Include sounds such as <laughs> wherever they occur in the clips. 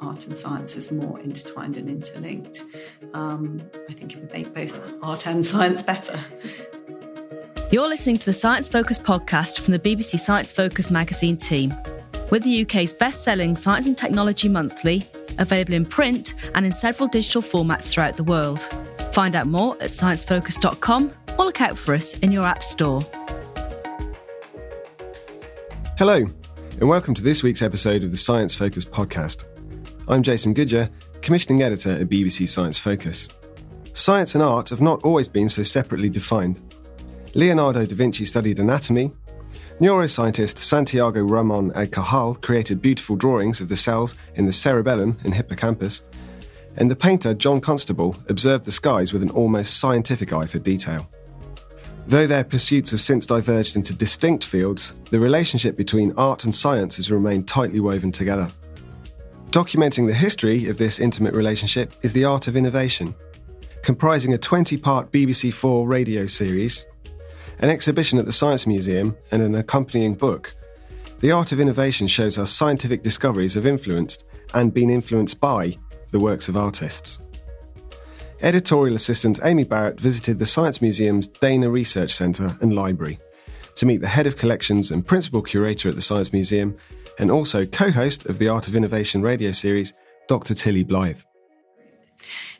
art and science as more intertwined and interlinked. Um, I think it would make both art and science better. You're listening to the Science Focus podcast from the BBC Science Focus magazine team. We're the UK's best selling Science and Technology Monthly, available in print and in several digital formats throughout the world. Find out more at sciencefocus.com or look out for us in your app store. Hello, and welcome to this week's episode of the Science Focus podcast. I'm Jason Goodyer, commissioning editor at BBC Science Focus. Science and art have not always been so separately defined. Leonardo da Vinci studied anatomy, neuroscientist Santiago Ramon y Cajal created beautiful drawings of the cells in the cerebellum and hippocampus, and the painter John Constable observed the skies with an almost scientific eye for detail. Though their pursuits have since diverged into distinct fields, the relationship between art and science has remained tightly woven together. Documenting the history of this intimate relationship is The Art of Innovation, comprising a 20 part BBC 4 radio series an exhibition at the Science Museum, and an accompanying book. The Art of Innovation shows how scientific discoveries have influenced and been influenced by the works of artists. Editorial assistant Amy Barrett visited the Science Museum's Dana Research Centre and Library to meet the head of collections and principal curator at the Science Museum, and also co host of the Art of Innovation radio series, Dr. Tilly Blyth.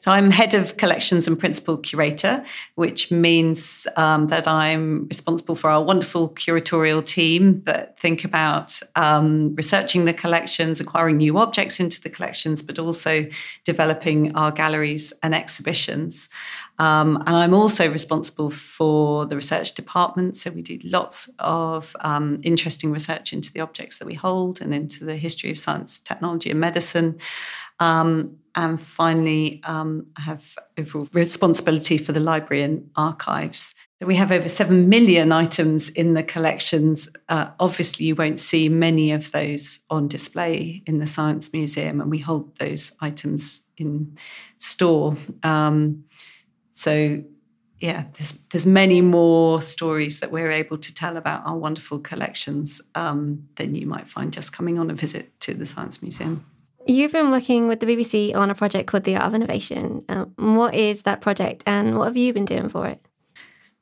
So I'm head of collections and principal curator, which means um, that I'm responsible for our wonderful curatorial team that think about um, researching the collections, acquiring new objects into the collections, but also developing our galleries and exhibitions. Um, and I'm also responsible for the research department. So we do lots of um, interesting research into the objects that we hold and into the history of science, technology, and medicine. Um, and finally, um, I have overall responsibility for the library and archives. So we have over 7 million items in the collections. Uh, obviously, you won't see many of those on display in the Science Museum, and we hold those items in store. Um, so, yeah, there's, there's many more stories that we're able to tell about our wonderful collections um, than you might find just coming on a visit to the Science Museum. You've been working with the BBC on a project called The Art of Innovation. Um, what is that project and what have you been doing for it?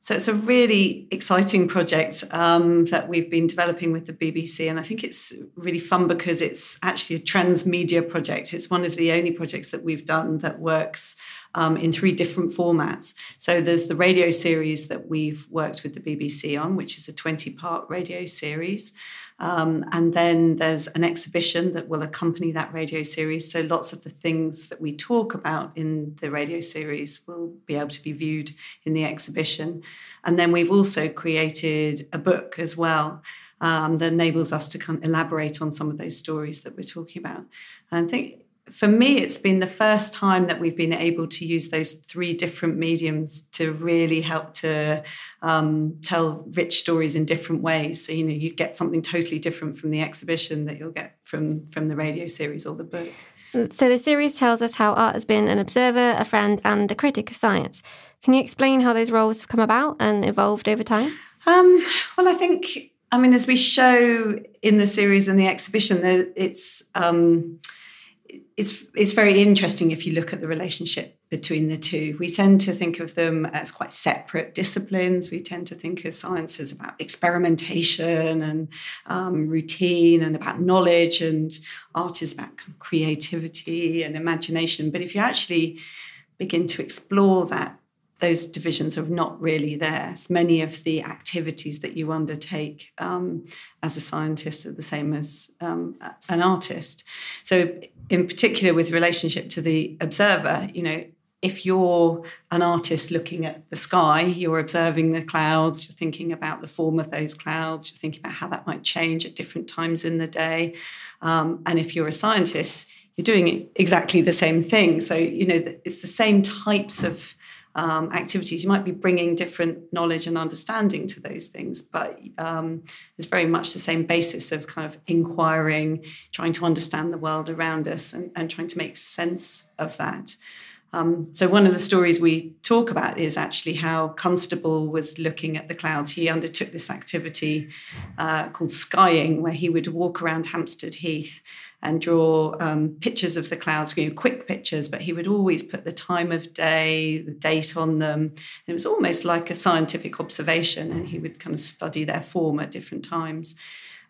So it's a really exciting project um, that we've been developing with the BBC, and I think it's really fun because it's actually a transmedia project. It's one of the only projects that we've done that works um, in three different formats. So there's the radio series that we've worked with the BBC on, which is a 20 part radio series. Um, and then there's an exhibition that will accompany that radio series. So lots of the things that we talk about in the radio series will be able to be viewed in the exhibition. And then we've also created a book as well. Um, that enables us to kind of elaborate on some of those stories that we're talking about. And I think for me, it's been the first time that we've been able to use those three different mediums to really help to um, tell rich stories in different ways. So you know, you get something totally different from the exhibition that you'll get from from the radio series or the book. So the series tells us how art has been an observer, a friend, and a critic of science. Can you explain how those roles have come about and evolved over time? Um, well, I think, I mean, as we show in the series and the exhibition, it's. Um, it's it's very interesting if you look at the relationship between the two. We tend to think of them as quite separate disciplines. We tend to think of science as about experimentation and um, routine and about knowledge, and art is about creativity and imagination. But if you actually begin to explore that those divisions are not really there. Many of the activities that you undertake um, as a scientist are the same as um, an artist. So, in particular, with relationship to the observer, you know, if you're an artist looking at the sky, you're observing the clouds, you're thinking about the form of those clouds, you're thinking about how that might change at different times in the day. Um, and if you're a scientist, you're doing exactly the same thing. So, you know, it's the same types of um, activities. You might be bringing different knowledge and understanding to those things, but um, it's very much the same basis of kind of inquiring, trying to understand the world around us and, and trying to make sense of that. Um, so, one of the stories we talk about is actually how Constable was looking at the clouds. He undertook this activity uh, called skying, where he would walk around Hampstead Heath and draw um, pictures of the clouds, you know, quick pictures, but he would always put the time of day, the date on them. And it was almost like a scientific observation, and he would kind of study their form at different times.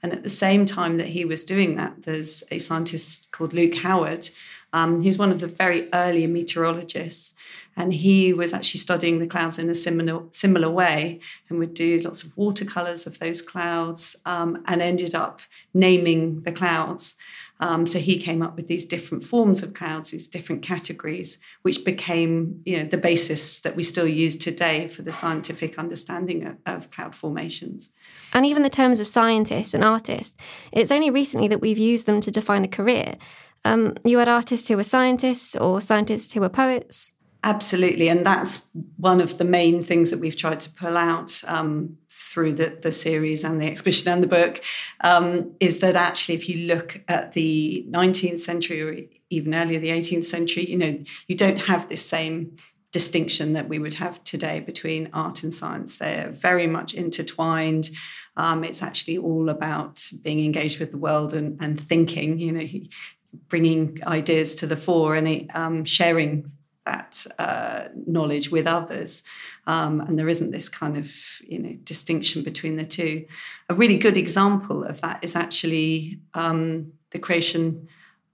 And at the same time that he was doing that, there's a scientist called Luke Howard. Um, he one of the very early meteorologists, and he was actually studying the clouds in a similar similar way, and would do lots of watercolors of those clouds, um, and ended up naming the clouds. Um, so he came up with these different forms of clouds, these different categories, which became you know, the basis that we still use today for the scientific understanding of, of cloud formations. And even the terms of scientist and artist, it's only recently that we've used them to define a career. Um, you had artists who were scientists or scientists who were poets. Absolutely, and that's one of the main things that we've tried to pull out um, through the, the series and the exhibition and the book um, is that actually, if you look at the 19th century or even earlier, the 18th century, you know, you don't have this same distinction that we would have today between art and science. They're very much intertwined. Um, it's actually all about being engaged with the world and, and thinking, you know, bringing ideas to the fore and um, sharing that uh, knowledge with others. Um, and there isn't this kind of you know distinction between the two. A really good example of that is actually um, the creation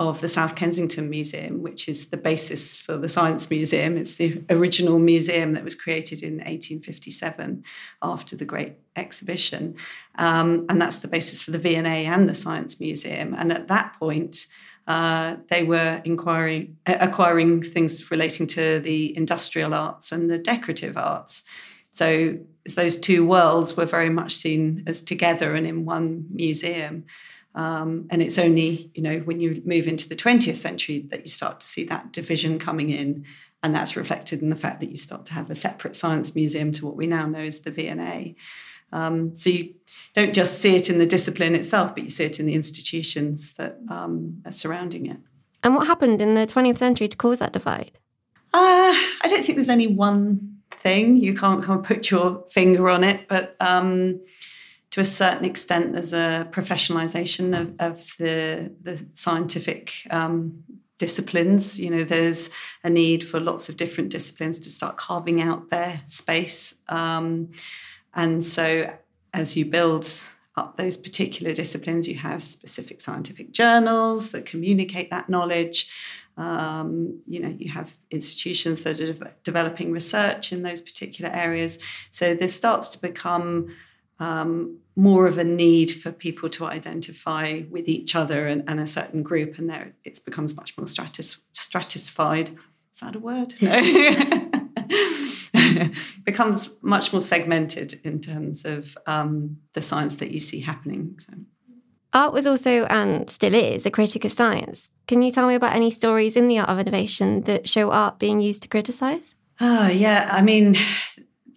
of the South Kensington Museum, which is the basis for the Science Museum. It's the original museum that was created in 1857 after the Great Exhibition. Um, and that's the basis for the V&A and the Science Museum. And at that point, uh, they were inquiring, acquiring things relating to the industrial arts and the decorative arts. So those two worlds were very much seen as together and in one museum. Um, and it's only, you know, when you move into the 20th century that you start to see that division coming in. And that's reflected in the fact that you start to have a separate science museum to what we now know as the V&A. Um, so you don't just see it in the discipline itself, but you see it in the institutions that um, are surrounding it. And what happened in the 20th century to cause that divide? Uh, I don't think there's any one thing. You can't kind of put your finger on it, but um, to a certain extent, there's a professionalization of, of the, the scientific um, disciplines. You know, there's a need for lots of different disciplines to start carving out their space. Um, and so, as you build up those particular disciplines, you have specific scientific journals that communicate that knowledge. Um, you know, you have institutions that are de- developing research in those particular areas. So this starts to become um, more of a need for people to identify with each other and, and a certain group, and there it becomes much more stratis- stratified. Is that a word? No. <laughs> <laughs> becomes much more segmented in terms of um, the science that you see happening. So. Art was also and still is a critic of science. Can you tell me about any stories in the art of innovation that show art being used to criticize? Oh, yeah. I mean,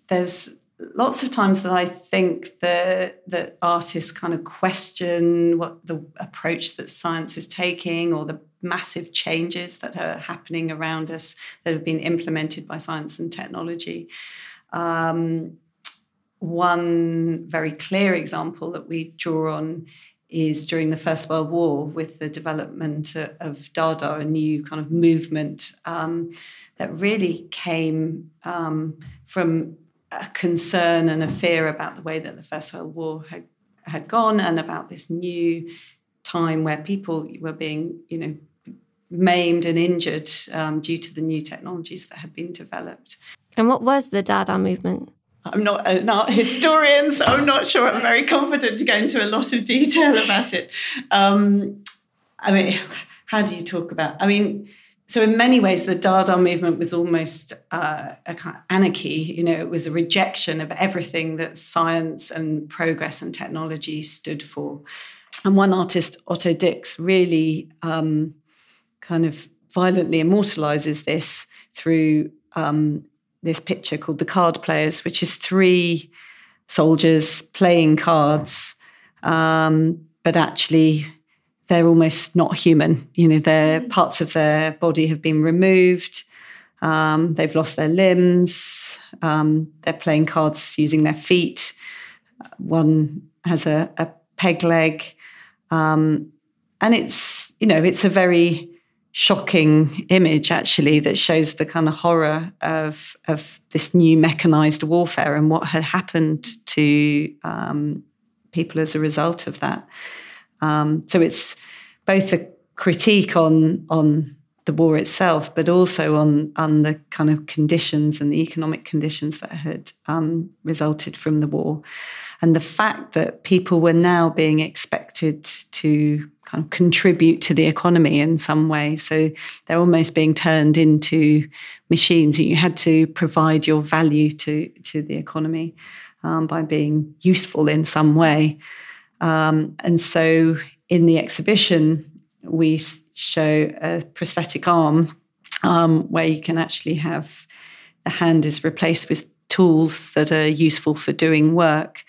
there's lots of times that I think that that artists kind of question what the approach that science is taking or the massive changes that are happening around us that have been implemented by science and technology. Um, one very clear example that we draw on is during the First World War with the development of Dada, a new kind of movement um, that really came um, from a concern and a fear about the way that the First World War had, had gone and about this new time where people were being, you know, maimed and injured um, due to the new technologies that had been developed. And what was the Dada movement? I'm not an art historian, so I'm not sure I'm very confident to go into a lot of detail about it. Um, I mean, how do you talk about? I mean, so in many ways, the Dada movement was almost uh, a kind of anarchy. You know, it was a rejection of everything that science and progress and technology stood for. And one artist, Otto Dix, really um, kind of violently immortalizes this through um, this picture called The Card Players, which is three soldiers playing cards, um, but actually they're almost not human. You know, their mm. parts of their body have been removed. Um, they've lost their limbs. Um, they're playing cards using their feet. One has a, a peg leg, um, and it's you know it's a very shocking image actually that shows the kind of horror of of this new mechanized warfare and what had happened to um, people as a result of that. Um, so it's both a critique on on the war itself, but also on on the kind of conditions and the economic conditions that had um, resulted from the war, and the fact that people were now being expected to kind of contribute to the economy in some way. So they're almost being turned into machines. You had to provide your value to to the economy um, by being useful in some way, um, and so in the exhibition we show a prosthetic arm um, where you can actually have the hand is replaced with tools that are useful for doing work.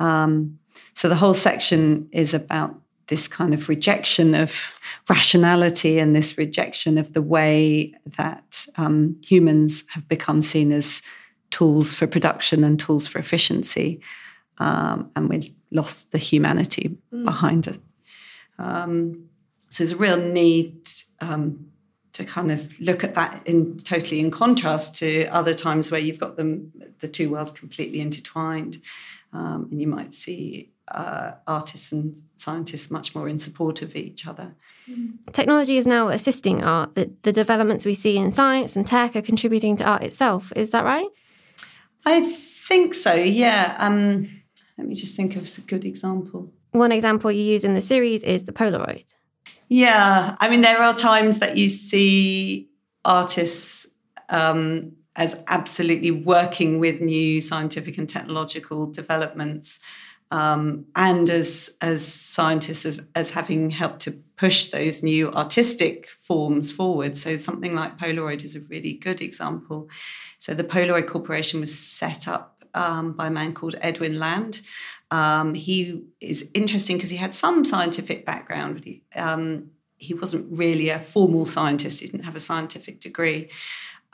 Um, so the whole section is about this kind of rejection of rationality and this rejection of the way that um, humans have become seen as tools for production and tools for efficiency. Um, and we lost the humanity mm. behind it. Um, so there's a real need um, to kind of look at that in totally in contrast to other times where you've got them the two worlds completely intertwined, um, and you might see uh, artists and scientists much more in support of each other. Technology is now assisting art. The, the developments we see in science and tech are contributing to art itself. Is that right? I think so. Yeah. Um, let me just think of a good example. One example you use in the series is the Polaroid. Yeah, I mean, there are times that you see artists um, as absolutely working with new scientific and technological developments, um, and as as scientists of, as having helped to push those new artistic forms forward. So something like Polaroid is a really good example. So the Polaroid Corporation was set up um, by a man called Edwin Land. Um, he is interesting because he had some scientific background, but he, um, he wasn't really a formal scientist. He didn't have a scientific degree.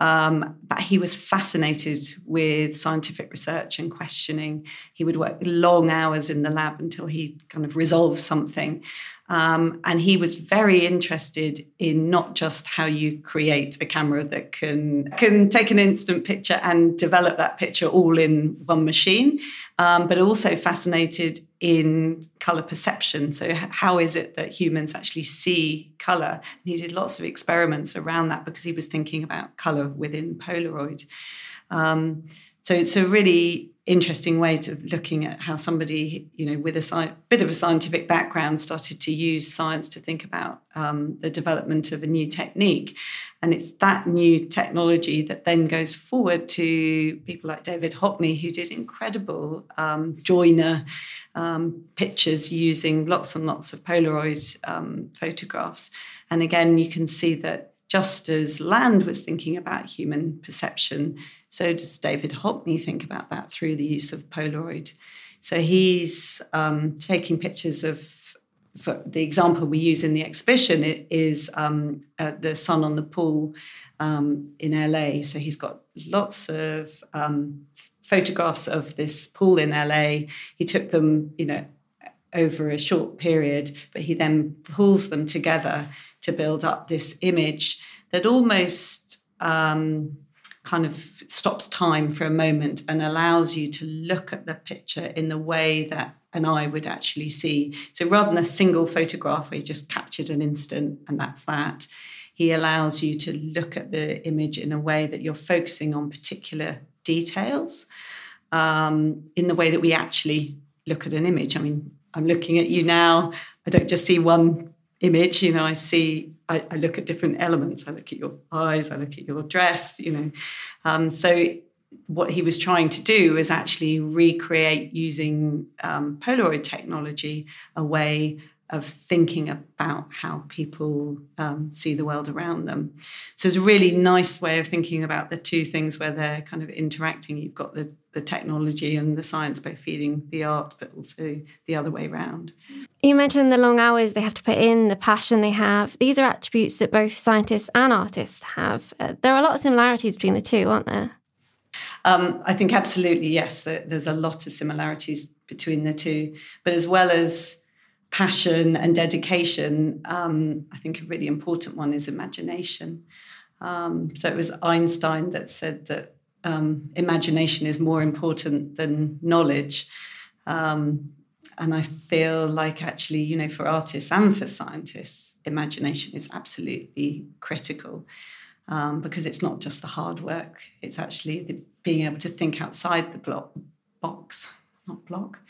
Um, but he was fascinated with scientific research and questioning. He would work long hours in the lab until he kind of resolved something. Um, and he was very interested in not just how you create a camera that can can take an instant picture and develop that picture all in one machine, um, but also fascinated in color perception. So, how is it that humans actually see color? And he did lots of experiments around that because he was thinking about color within Polaroid. Um, so, it's a really interesting way of looking at how somebody, you know, with a sci- bit of a scientific background started to use science to think about um, the development of a new technique. And it's that new technology that then goes forward to people like David Hockney, who did incredible um, joiner um, pictures using lots and lots of Polaroid um, photographs. And again, you can see that just as Land was thinking about human perception, so does David Hockney think about that through the use of Polaroid. So he's um, taking pictures of for the example we use in the exhibition is um, uh, the sun on the pool um, in LA. So he's got lots of um, photographs of this pool in LA. He took them, you know, over a short period, but he then pulls them together to build up this image that almost um, kind of stops time for a moment and allows you to look at the picture in the way that an eye would actually see. So rather than a single photograph where you just captured an instant and that's that, he allows you to look at the image in a way that you're focusing on particular details um, in the way that we actually look at an image. I mean, I'm looking at you now. I don't just see one image, you know, I see, I, I look at different elements. I look at your eyes, I look at your dress, you know. Um, so what he was trying to do is actually recreate using um, Polaroid technology a way of thinking about how people um, see the world around them. So it's a really nice way of thinking about the two things where they're kind of interacting. You've got the, the technology and the science both feeding the art, but also the other way around. You mentioned the long hours they have to put in, the passion they have. These are attributes that both scientists and artists have. Uh, there are a lot of similarities between the two, aren't there? Um, I think absolutely, yes. There's a lot of similarities between the two. But as well as passion and dedication, um, I think a really important one is imagination. Um, so it was Einstein that said that um, imagination is more important than knowledge. Um, and I feel like actually, you know, for artists and for scientists, imagination is absolutely critical um, because it's not just the hard work; it's actually the, being able to think outside the block, box not block.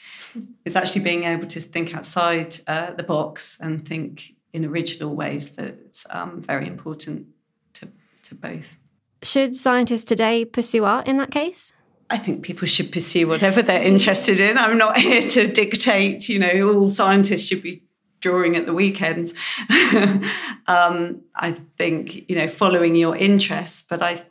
It's actually being able to think outside uh, the box and think in original ways that's um, very important to, to both. Should scientists today pursue art in that case? I think people should pursue whatever they're interested in. I'm not here to dictate, you know, all scientists should be drawing at the weekends. <laughs> um, I think, you know, following your interests, but I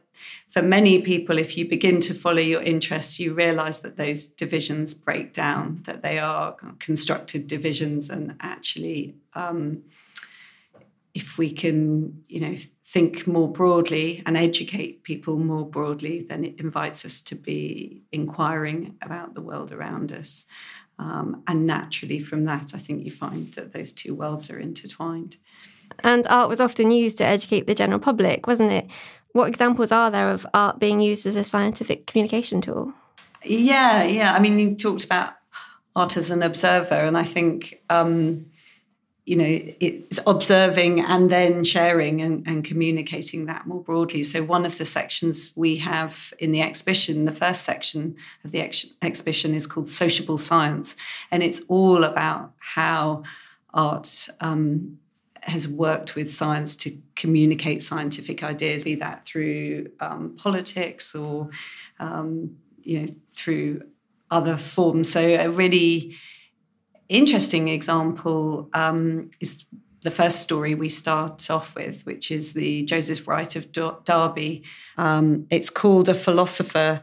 for many people, if you begin to follow your interests, you realize that those divisions break down, that they are constructed divisions. And actually, um, if we can, you know, think more broadly and educate people more broadly, then it invites us to be inquiring about the world around us. Um, and naturally, from that, I think you find that those two worlds are intertwined. And art was often used to educate the general public, wasn't it? What examples are there of art being used as a scientific communication tool? Yeah, yeah. I mean, you talked about art as an observer, and I think, um, you know, it's observing and then sharing and, and, communicating that more broadly. So, one of the sections we have in the exhibition, the first section of the ex- exhibition is called Sociable Science, and it's all about how art um, has worked with science to communicate scientific ideas, be that through um, politics or um, you know through other forms. So a really interesting example um, is the first story we start off with, which is the Joseph Wright of Derby. Um, it's called A Philosopher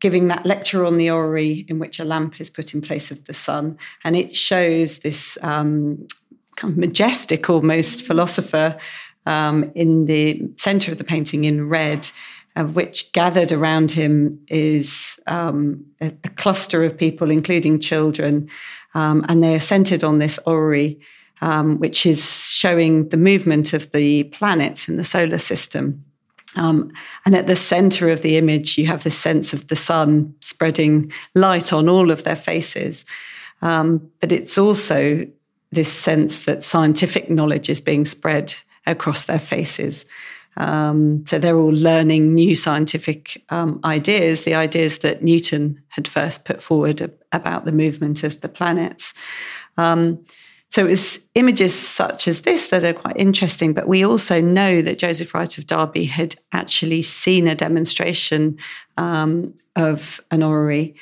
giving that lecture on the orrery in which a lamp is put in place of the sun. And it shows this um, kind of majestic almost philosopher um, in the center of the painting in red, of which gathered around him is um, a, a, cluster of people, including children, um, and they are centered on this orrery, um, which is showing the movement of the planets in the solar system. Um, and at the center of the image, you have this sense of the sun spreading light on all of their faces. Um, but it's also this sense that scientific knowledge is being spread across their faces. Um, so they're all learning new scientific um, ideas, the ideas that Newton had first put forward about the movement of the planets. Um, so it's images such as this that are quite interesting, but we also know that Joseph Wright of Derby had actually seen a demonstration um, of an orrery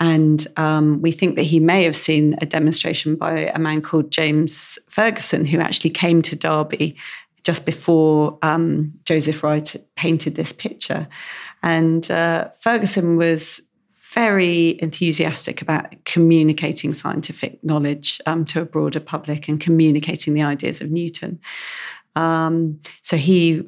and um, we think that he may have seen a demonstration by a man called James Ferguson, who actually came to Derby just before um, Joseph Wright painted this picture. And uh, Ferguson was very enthusiastic about communicating scientific knowledge um, to a broader public and communicating the ideas of Newton. Um, so he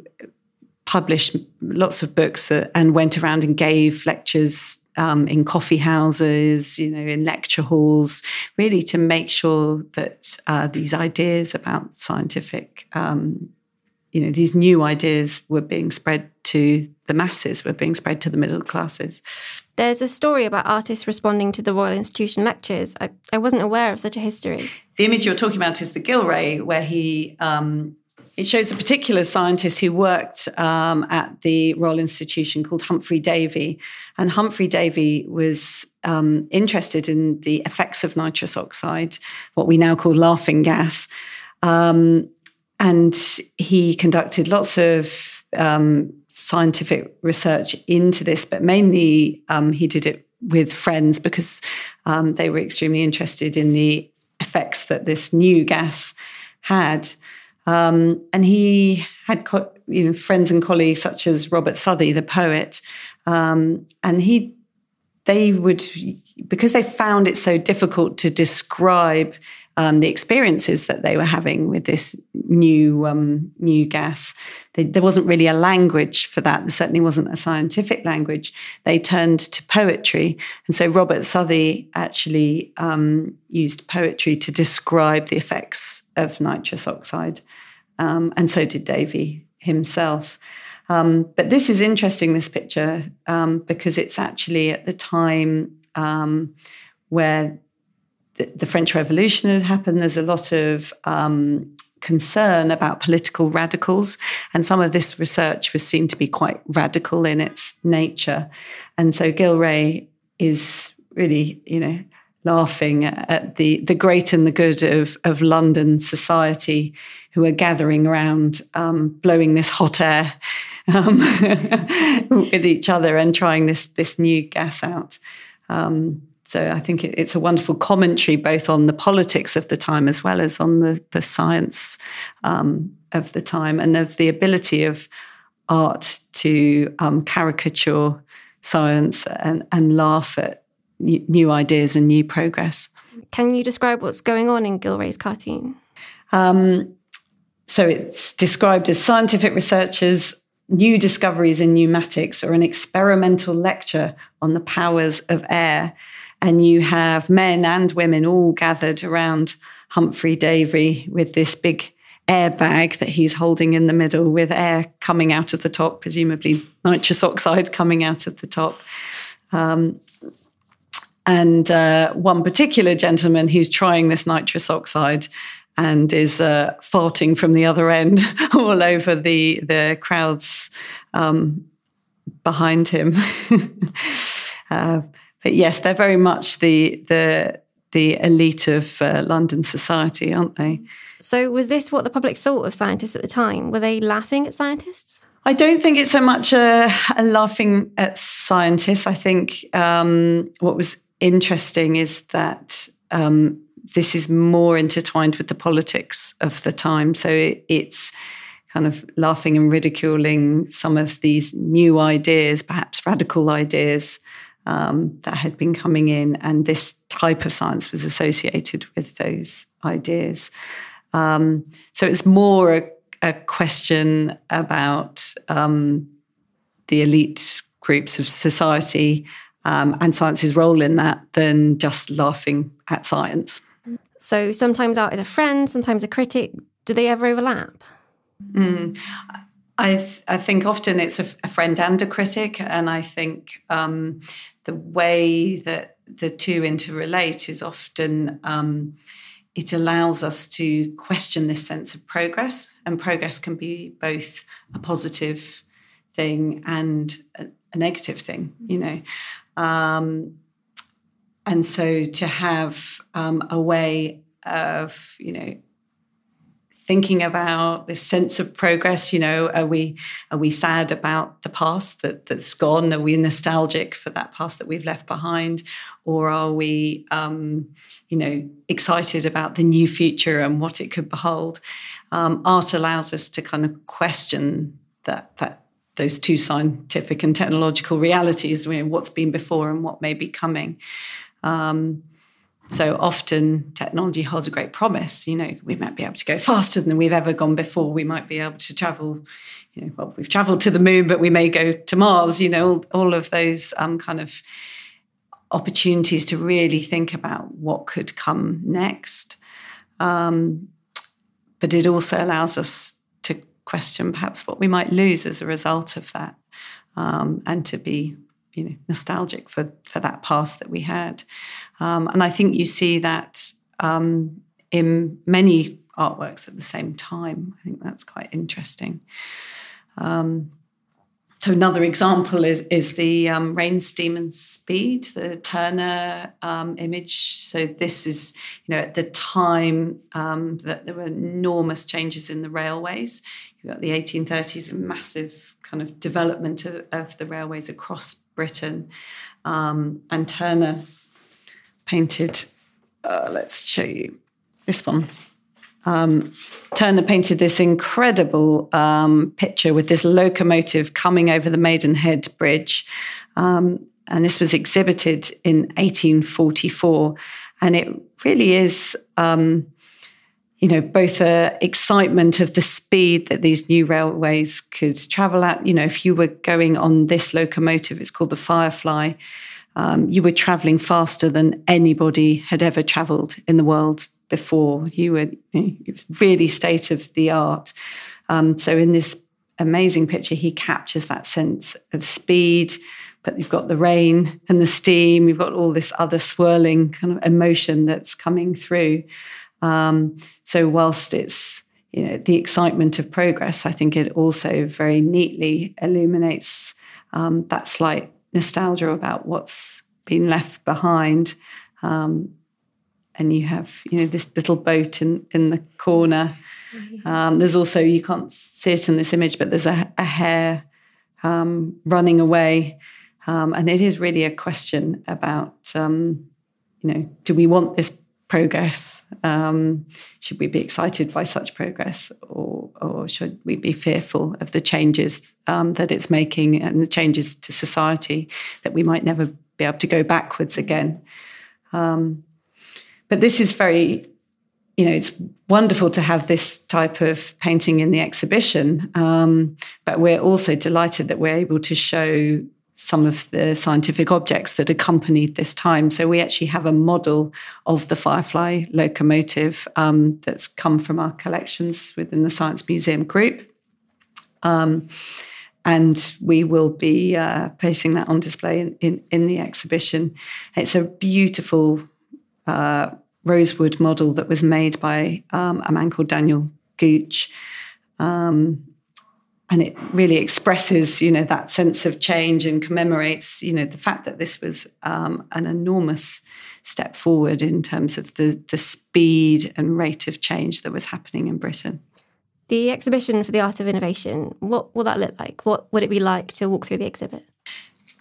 published lots of books uh, and went around and gave lectures um, in coffee houses, you know, in lecture halls, really to make sure that uh, these ideas about scientific, um, you know, these new ideas were being spread to the masses, were being spread to the middle classes. There's a story about artists responding to the Royal Institution lectures. I, I wasn't aware of such a history. The image you're talking about is the Gillray, where he um, it shows a particular scientist who worked um, at the Royal Institution called Humphrey Davy. And Humphrey Davy was um, interested in the effects of nitrous oxide, what we now call laughing gas. Um, and he conducted lots of um, scientific research into this, but mainly um, he did it with friends because um, they were extremely interested in the effects that this new gas had. Um, and he had co- you know, friends and colleagues such as Robert Southey, the poet, um, and he they would because they found it so difficult to describe um, the experiences that they were having with this new um, new gas. They, there wasn't really a language for that. There certainly wasn't a scientific language. They turned to poetry, and so Robert Southey actually um, used poetry to describe the effects of nitrous oxide, um, and so did Davy himself. Um, but this is interesting, this picture, um, because it's actually at the time where the, the, French Revolution had happened. There's a lot of um, concern about political radicals, and some of this research was seen to be quite radical in its nature. And so Gillray is really, you know, laughing at the the great and the good of of London society, who are gathering around, um, blowing this hot air um, <laughs> with each other and trying this this new gas out. Um, so I think it, it's a wonderful commentary both on the politics of the time as well as on the, the science um, of the time and of the ability of art to um, caricature science and, and laugh at new ideas and new progress. Can you describe what's going on in Gillray's cartoon? Um, so it's described as scientific researchers new discoveries in pneumatics or an experimental lecture on the powers of air and you have men and women all gathered around Humphrey Davy with this big airbag that he's holding in the middle with air coming out of the top, presumably nitrous oxide coming out of the top. Um, and uh, one particular gentleman who's trying this nitrous oxide and is uh, farting from the other end <laughs> all over the the crowds um, behind him. <laughs> uh, but yes, they're very much the the the elite of uh, London society, aren't they? So, was this what the public thought of scientists at the time? Were they laughing at scientists? I don't think it's so much a, a laughing at scientists. I think um, what was interesting is that um, this is more intertwined with the politics of the time. So it, it's kind of laughing and ridiculing some of these new ideas, perhaps radical ideas um, that had been coming in, and this type of science was associated with those ideas. Um, so it's more a, a question about um, the elite groups of society um, and science's role in that than just laughing at science. So sometimes art is a friend, sometimes a critic. Do they ever overlap? Mm. I, I think often it's a, a, friend and a critic, and I think um, the way that the two interrelate is often um, it allows us to question this sense of progress, and progress can be both a positive thing and a, a negative thing, you know. Um, and so to have um, a way of, you know, thinking about this sense of progress you know are we are we sad about the past that that's gone? Are we nostalgic for that past that we've left behind? Or are we um, you know excited about the new future and what it could behold? Um, art allows us to kind of question that that those two scientific and technological realities you know, what's been before and what may be coming. Um, so often technology holds a great promise. You know, we might be able to go faster than we've ever gone before. We might be able to travel, you know, well, we've traveled to the moon, but we may go to Mars, you know, all, all of those um, kind of opportunities to really think about what could come next. Um, but it also allows us to question perhaps what we might lose as a result of that um, and to be you know nostalgic for for that past that we had um, and i think you see that um, in many artworks at the same time i think that's quite interesting um, so another example is is the um, rain, steam, and speed, the Turner um, image. So this is, you know, at the time um, that there were enormous changes in the railways. You've got the 1830s, a massive kind of development of, of the railways across Britain, um, and Turner painted. Uh, let's show you this one um, Turner painted this incredible um, picture with this locomotive coming over the Maidenhead Bridge. Um, and this was exhibited in 1844. And it really is, um, you know, both the excitement of the speed that these new railways could travel at. You know, if you were going on this locomotive, it's called the Firefly. Um, you were traveling faster than anybody had ever traveled in the world before. You were you know, really state of the art. Um, so in this amazing picture, he captures that sense of speed. But you've got the rain and the steam. You've got all this other swirling kind of emotion that's coming through. Um, so whilst it's you know the excitement of progress, I think it also very neatly illuminates um, that slight nostalgia about what's been left behind. Um, and you have you know this little boat in in the corner. Mm-hmm. Um, there's also you can't see it in this image, but there's a, a hare um, running away, um, and it is really a question about um, you know do we want this progress? Um, should we be excited by such progress, or or should we be fearful of the changes um, that it's making and the changes to society that we might never be able to go backwards again? Um, but this is very, you know, it's wonderful to have this type of painting in the exhibition. Um, but we're also delighted that we're able to show some of the scientific objects that accompanied this time. So we actually have a model of the Firefly locomotive um, that's come from our collections within the Science Museum group. Um, and we will be uh, placing that on display in, in, in, the exhibition. It's a beautiful uh, rosewood model that was made by um, a man called Daniel Gooch. Um, and it really expresses, you know, that sense of change and commemorates, you know, the fact that this was um, an enormous step forward in terms of the the speed and rate of change that was happening in Britain. The exhibition for the art of innovation, what will that look like? What would it be like to walk through the exhibit?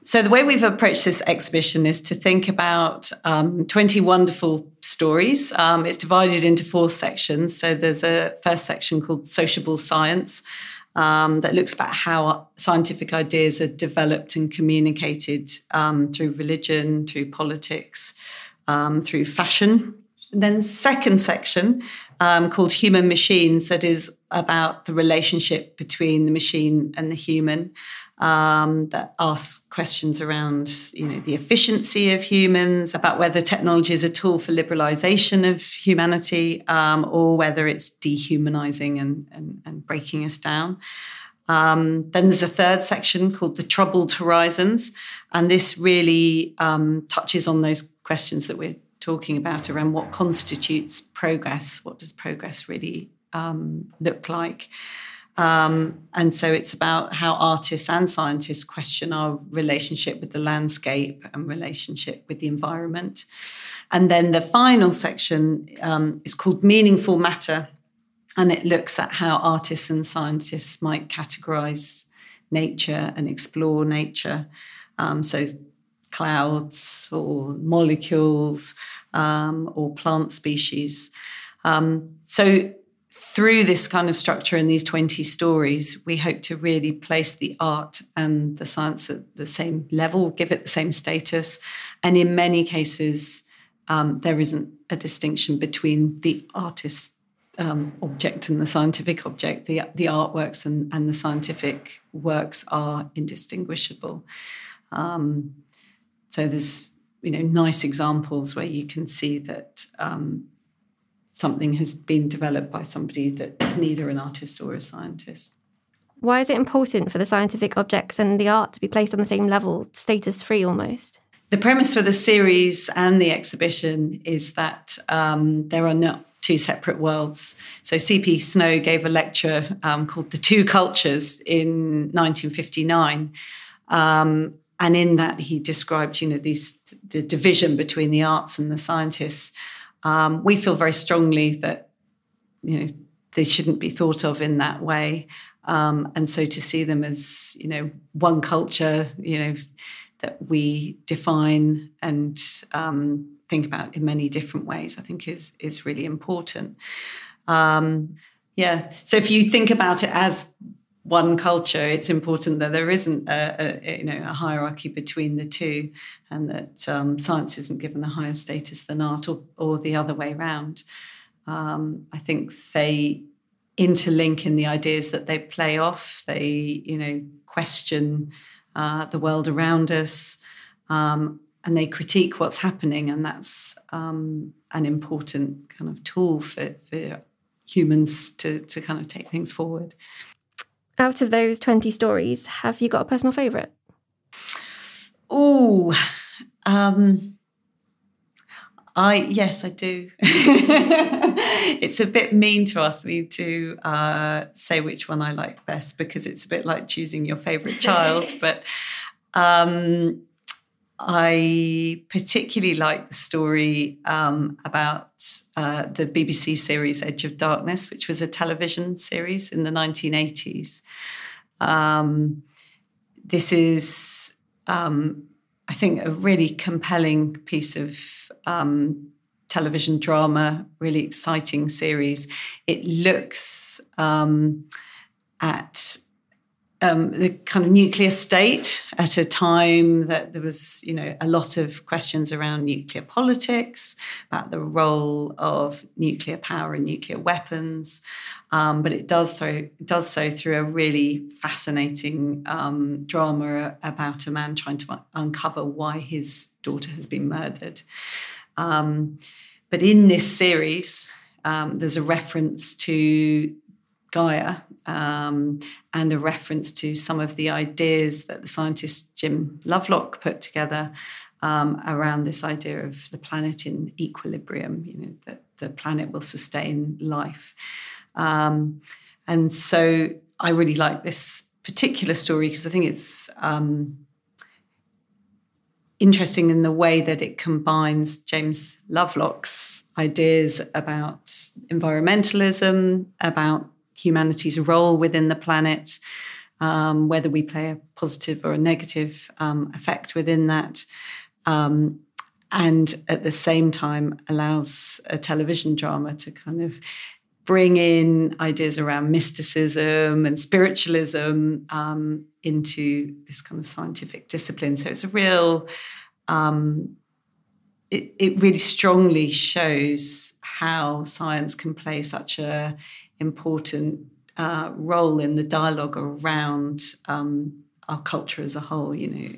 So, the way we've approached this exhibition is to think about um, 20 wonderful stories. Um, it's divided into four sections. So, there's a first section called Sociable Science um, that looks at how scientific ideas are developed and communicated um, through religion, through politics, um, through fashion. And then, second section um, called Human Machines, that is about the relationship between the machine and the human um, that ask questions around, you know, the efficiency of humans, about whether technology is a tool for liberalization of humanity, um, or whether it's dehumanizing and, and, and breaking us down. Um, then there's a third section called the troubled horizons, and this really um, touches on those questions that we're talking about around what constitutes progress. What does progress really um, look like? Um, and so it's about how artists and scientists question our relationship with the landscape and relationship with the environment. And then the final section um, is called Meaningful Matter. And it looks at how artists and scientists might categorize nature and explore nature. Um, so clouds or molecules um, or plant species. Um, so through this kind of structure and these 20 stories, we hope to really place the art and the science at the same level, give it the same status. And in many cases, um, there isn't a distinction between the artist um, object and the scientific object. The, the artworks and, and the scientific works are indistinguishable. Um, so there's you know nice examples where you can see that um, something has been developed by somebody that is neither an artist or a scientist. Why is it important for the scientific objects and the art to be placed on the same level, status free almost? The premise for the series and the exhibition is that um, there are not two separate worlds. So C.P. Snow gave a lecture um, called The Two Cultures in 1959. Um, and in that, he described, you know, these the division between the arts and the scientists. Um, we feel very strongly that, you know, they shouldn't be thought of in that way. Um, and so to see them as, you know, one culture, you know, that we define and um, think about in many different ways, I think is is really important. Um, yeah. So if you think about it as one culture, it's important that there isn't a, a you know a hierarchy between the two, and that um, science isn't given a higher status than art, or, or the other way around. Um, I think they interlink in the ideas that they play off. They you know question uh, the world around us, um, and they critique what's happening, and that's um, an important kind of tool for, for humans to to kind of take things forward. Out of those 20 stories, have you got a personal favourite? Oh, um, I yes, I do. <laughs> it's a bit mean to ask me to uh, say which one I like best because it's a bit like choosing your favourite child. <laughs> but um, I particularly like the story um, about uh, the BBC series Edge of Darkness, which was a television series in the 1980s. Um, this is, um, I think, a really compelling piece of um, television drama, really exciting series. It looks um, at um, the kind of nuclear state at a time that there was, you know, a lot of questions around nuclear politics, about the role of nuclear power and nuclear weapons. Um, but it does throw does so through a really fascinating um, drama about a man trying to uncover why his daughter has been murdered. Um, but in this series, um, there's a reference to Gaia um, and a reference to some of the ideas that the scientist Jim Lovelock put together um, around this idea of the planet in equilibrium, you know, that the planet will sustain life. Um, and so I really like this particular story because I think it's um, interesting in the way that it combines James Lovelock's ideas about environmentalism, about humanity's role within the planet, um, whether we play a positive or a negative um, effect within that. Um, and at the same time, allows a television drama to kind of bring in ideas around mysticism and spiritualism um, into this kind of scientific discipline. So it's a real, um, it, it really strongly shows how science can play such a important uh, role in the dialogue around um, our culture as a whole. You know,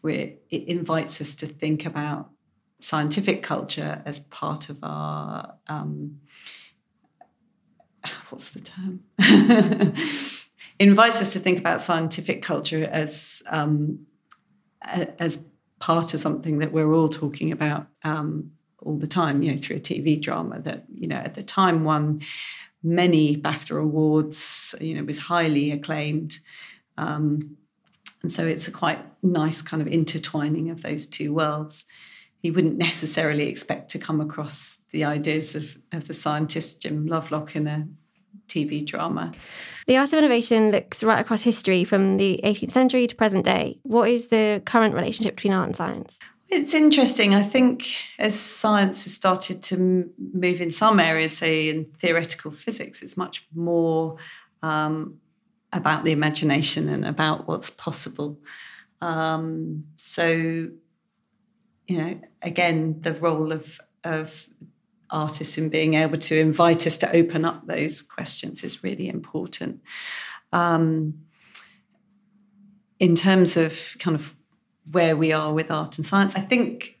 where it invites us to think about scientific culture as part of our um, what's the term? <laughs> invites us to think about scientific culture as um, as part of something that we're all talking about um, all the time. You know, through a TV drama that you know at the time won many BAFTA awards, you know, was highly acclaimed. Um, and so it's a quite nice kind of intertwining of those two worlds. You wouldn't necessarily expect to come across the ideas of, of the scientist Jim Lovelock in a TV drama. The art of innovation looks right across history from the 18th century to present day. What is the current relationship between art and science? It's interesting. I think as science has started to move in some areas, say in theoretical physics, it's much more um, about the imagination and about what's possible. Um, so, you know, again, the role of of artists in being able to invite us to open up those questions is really important. Um, in terms of kind of where we are with art and science. I think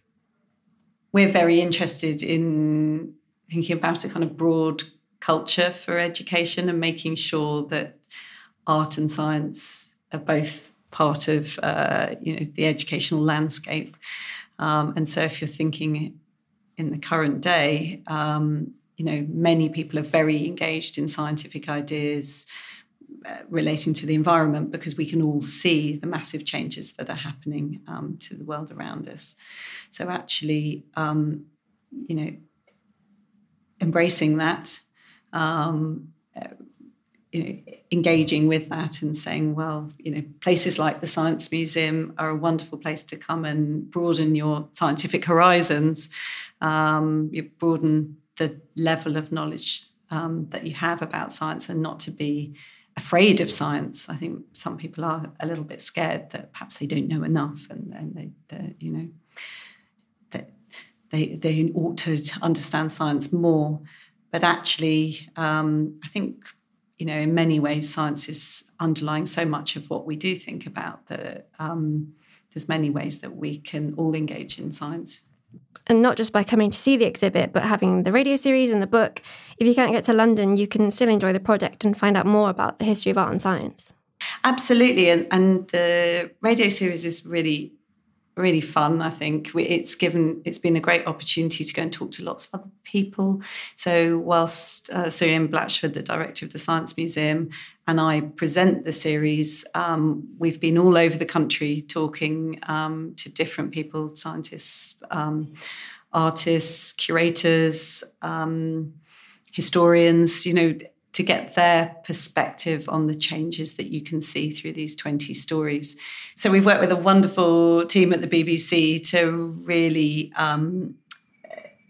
we're very interested in thinking about a kind of broad culture for education and making sure that art and science are both part of uh, you know the educational landscape. Um, and so, if you're thinking in the current day, um, you know, many people are very engaged in scientific ideas relating to the environment because we can all see the massive changes that are happening um, to the world around us. So, actually, um, you know, embracing that, um, uh, you know, engaging with that and saying, well, you know, places like the Science Museum are a wonderful place to come and broaden your scientific horizons. Um, you broaden the level of knowledge um, that you have about science and not to be afraid of science. I think some people are a little bit scared that perhaps they don't know enough and, and they, you know, that they, they ought to understand science more. But actually, um, I think, you know, in many ways, science is underlying so much of what we do think about that um, there's many ways that we can all engage in science and not just by coming to see the exhibit, but having the radio series and the book. If you can't get to London, you can still enjoy the project and find out more about the history of art and science. Absolutely, and, and the radio series is really really fun. I think it's given it's been a great opportunity to go and talk to lots of other people. So whilst uh, Sir Blatchford, the director of the Science Museum, and I present the series, um, we've been all over the country talking um, to different people, scientists, um, artists, curators, um, historians. You know to get their perspective on the changes that you can see through these 20 stories. So we've worked with a wonderful team at the BBC to really um,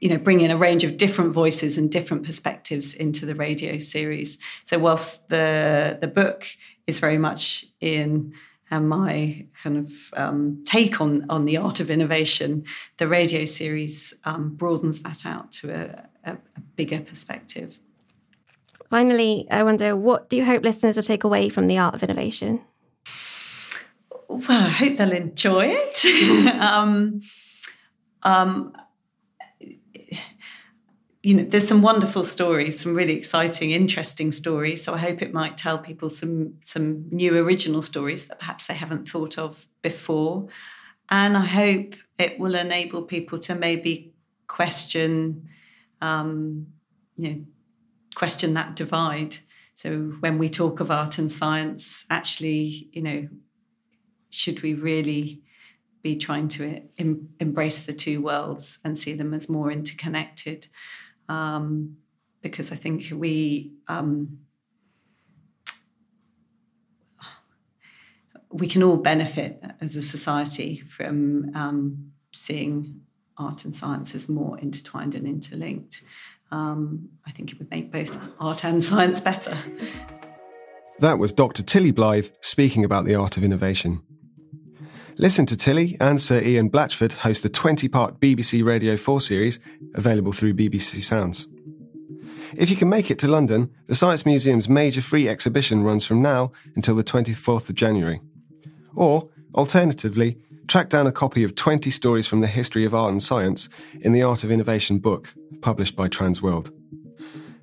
you know bring in a range of different voices and different perspectives into the radio series. So whilst the the book is very much in and my kind of um, take on on the art of innovation, the radio series um, broadens that out to a, a, a bigger perspective. Finally, I wonder what do you hope listeners will take away from the art of innovation? Well, I hope they'll enjoy it. <laughs> um, um, you know, there's some wonderful stories, some really exciting, interesting stories. So I hope it might tell people some some new original stories that perhaps they haven't thought of before. And I hope it will enable people to maybe question, um, you know, question that divide. So when we talk of art and science, actually, you know, should we really be trying to em- embrace the two worlds and see them as more interconnected? Um, because I think we um, we can all benefit as a society from um, seeing art and science as more intertwined and interlinked um, I think it would make both art and science better. That was Dr. Tilly Blyth speaking about the art of innovation. Listen to Tilly and Sir Ian Blatchford host the 20 part BBC Radio 4 series available through BBC Sounds. If you can make it to London, the Science Museum's major free exhibition runs from now until the 24th of January. Or, alternatively, track down a copy of 20 stories from the history of art and science in the Art of Innovation book, published by Transworld.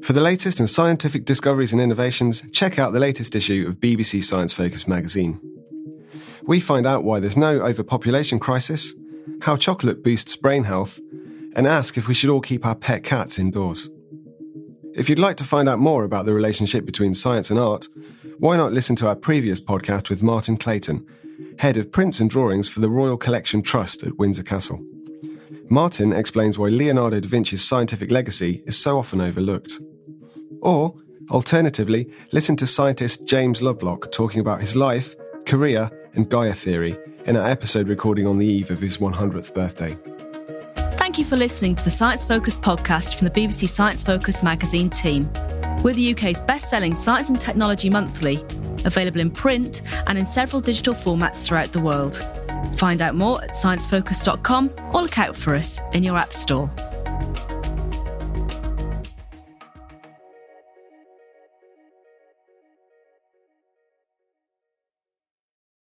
For the latest in scientific discoveries and innovations, check out the latest issue of BBC Science Focus magazine. We find out why there's no overpopulation crisis, how chocolate boosts brain health, and ask if we should all keep our pet cats indoors. If you'd like to find out more about the relationship between science and art, why not listen to our previous podcast with Martin Clayton, head of prints and drawings for the Royal Collection Trust at Windsor Castle. Martin explains why Leonardo da Vinci's scientific legacy is so often overlooked. Or, alternatively, listen to scientist James Lovelock talking about his life, career, and Gaia theory in our episode recording on the eve of his 100th birthday. Thank you for listening to the Science Focus podcast from the BBC Science Focus magazine team. We're the UK's best selling science and technology monthly available in print and in several digital formats throughout the world. Find out more at sciencefocus.com or look out for us in your App Store.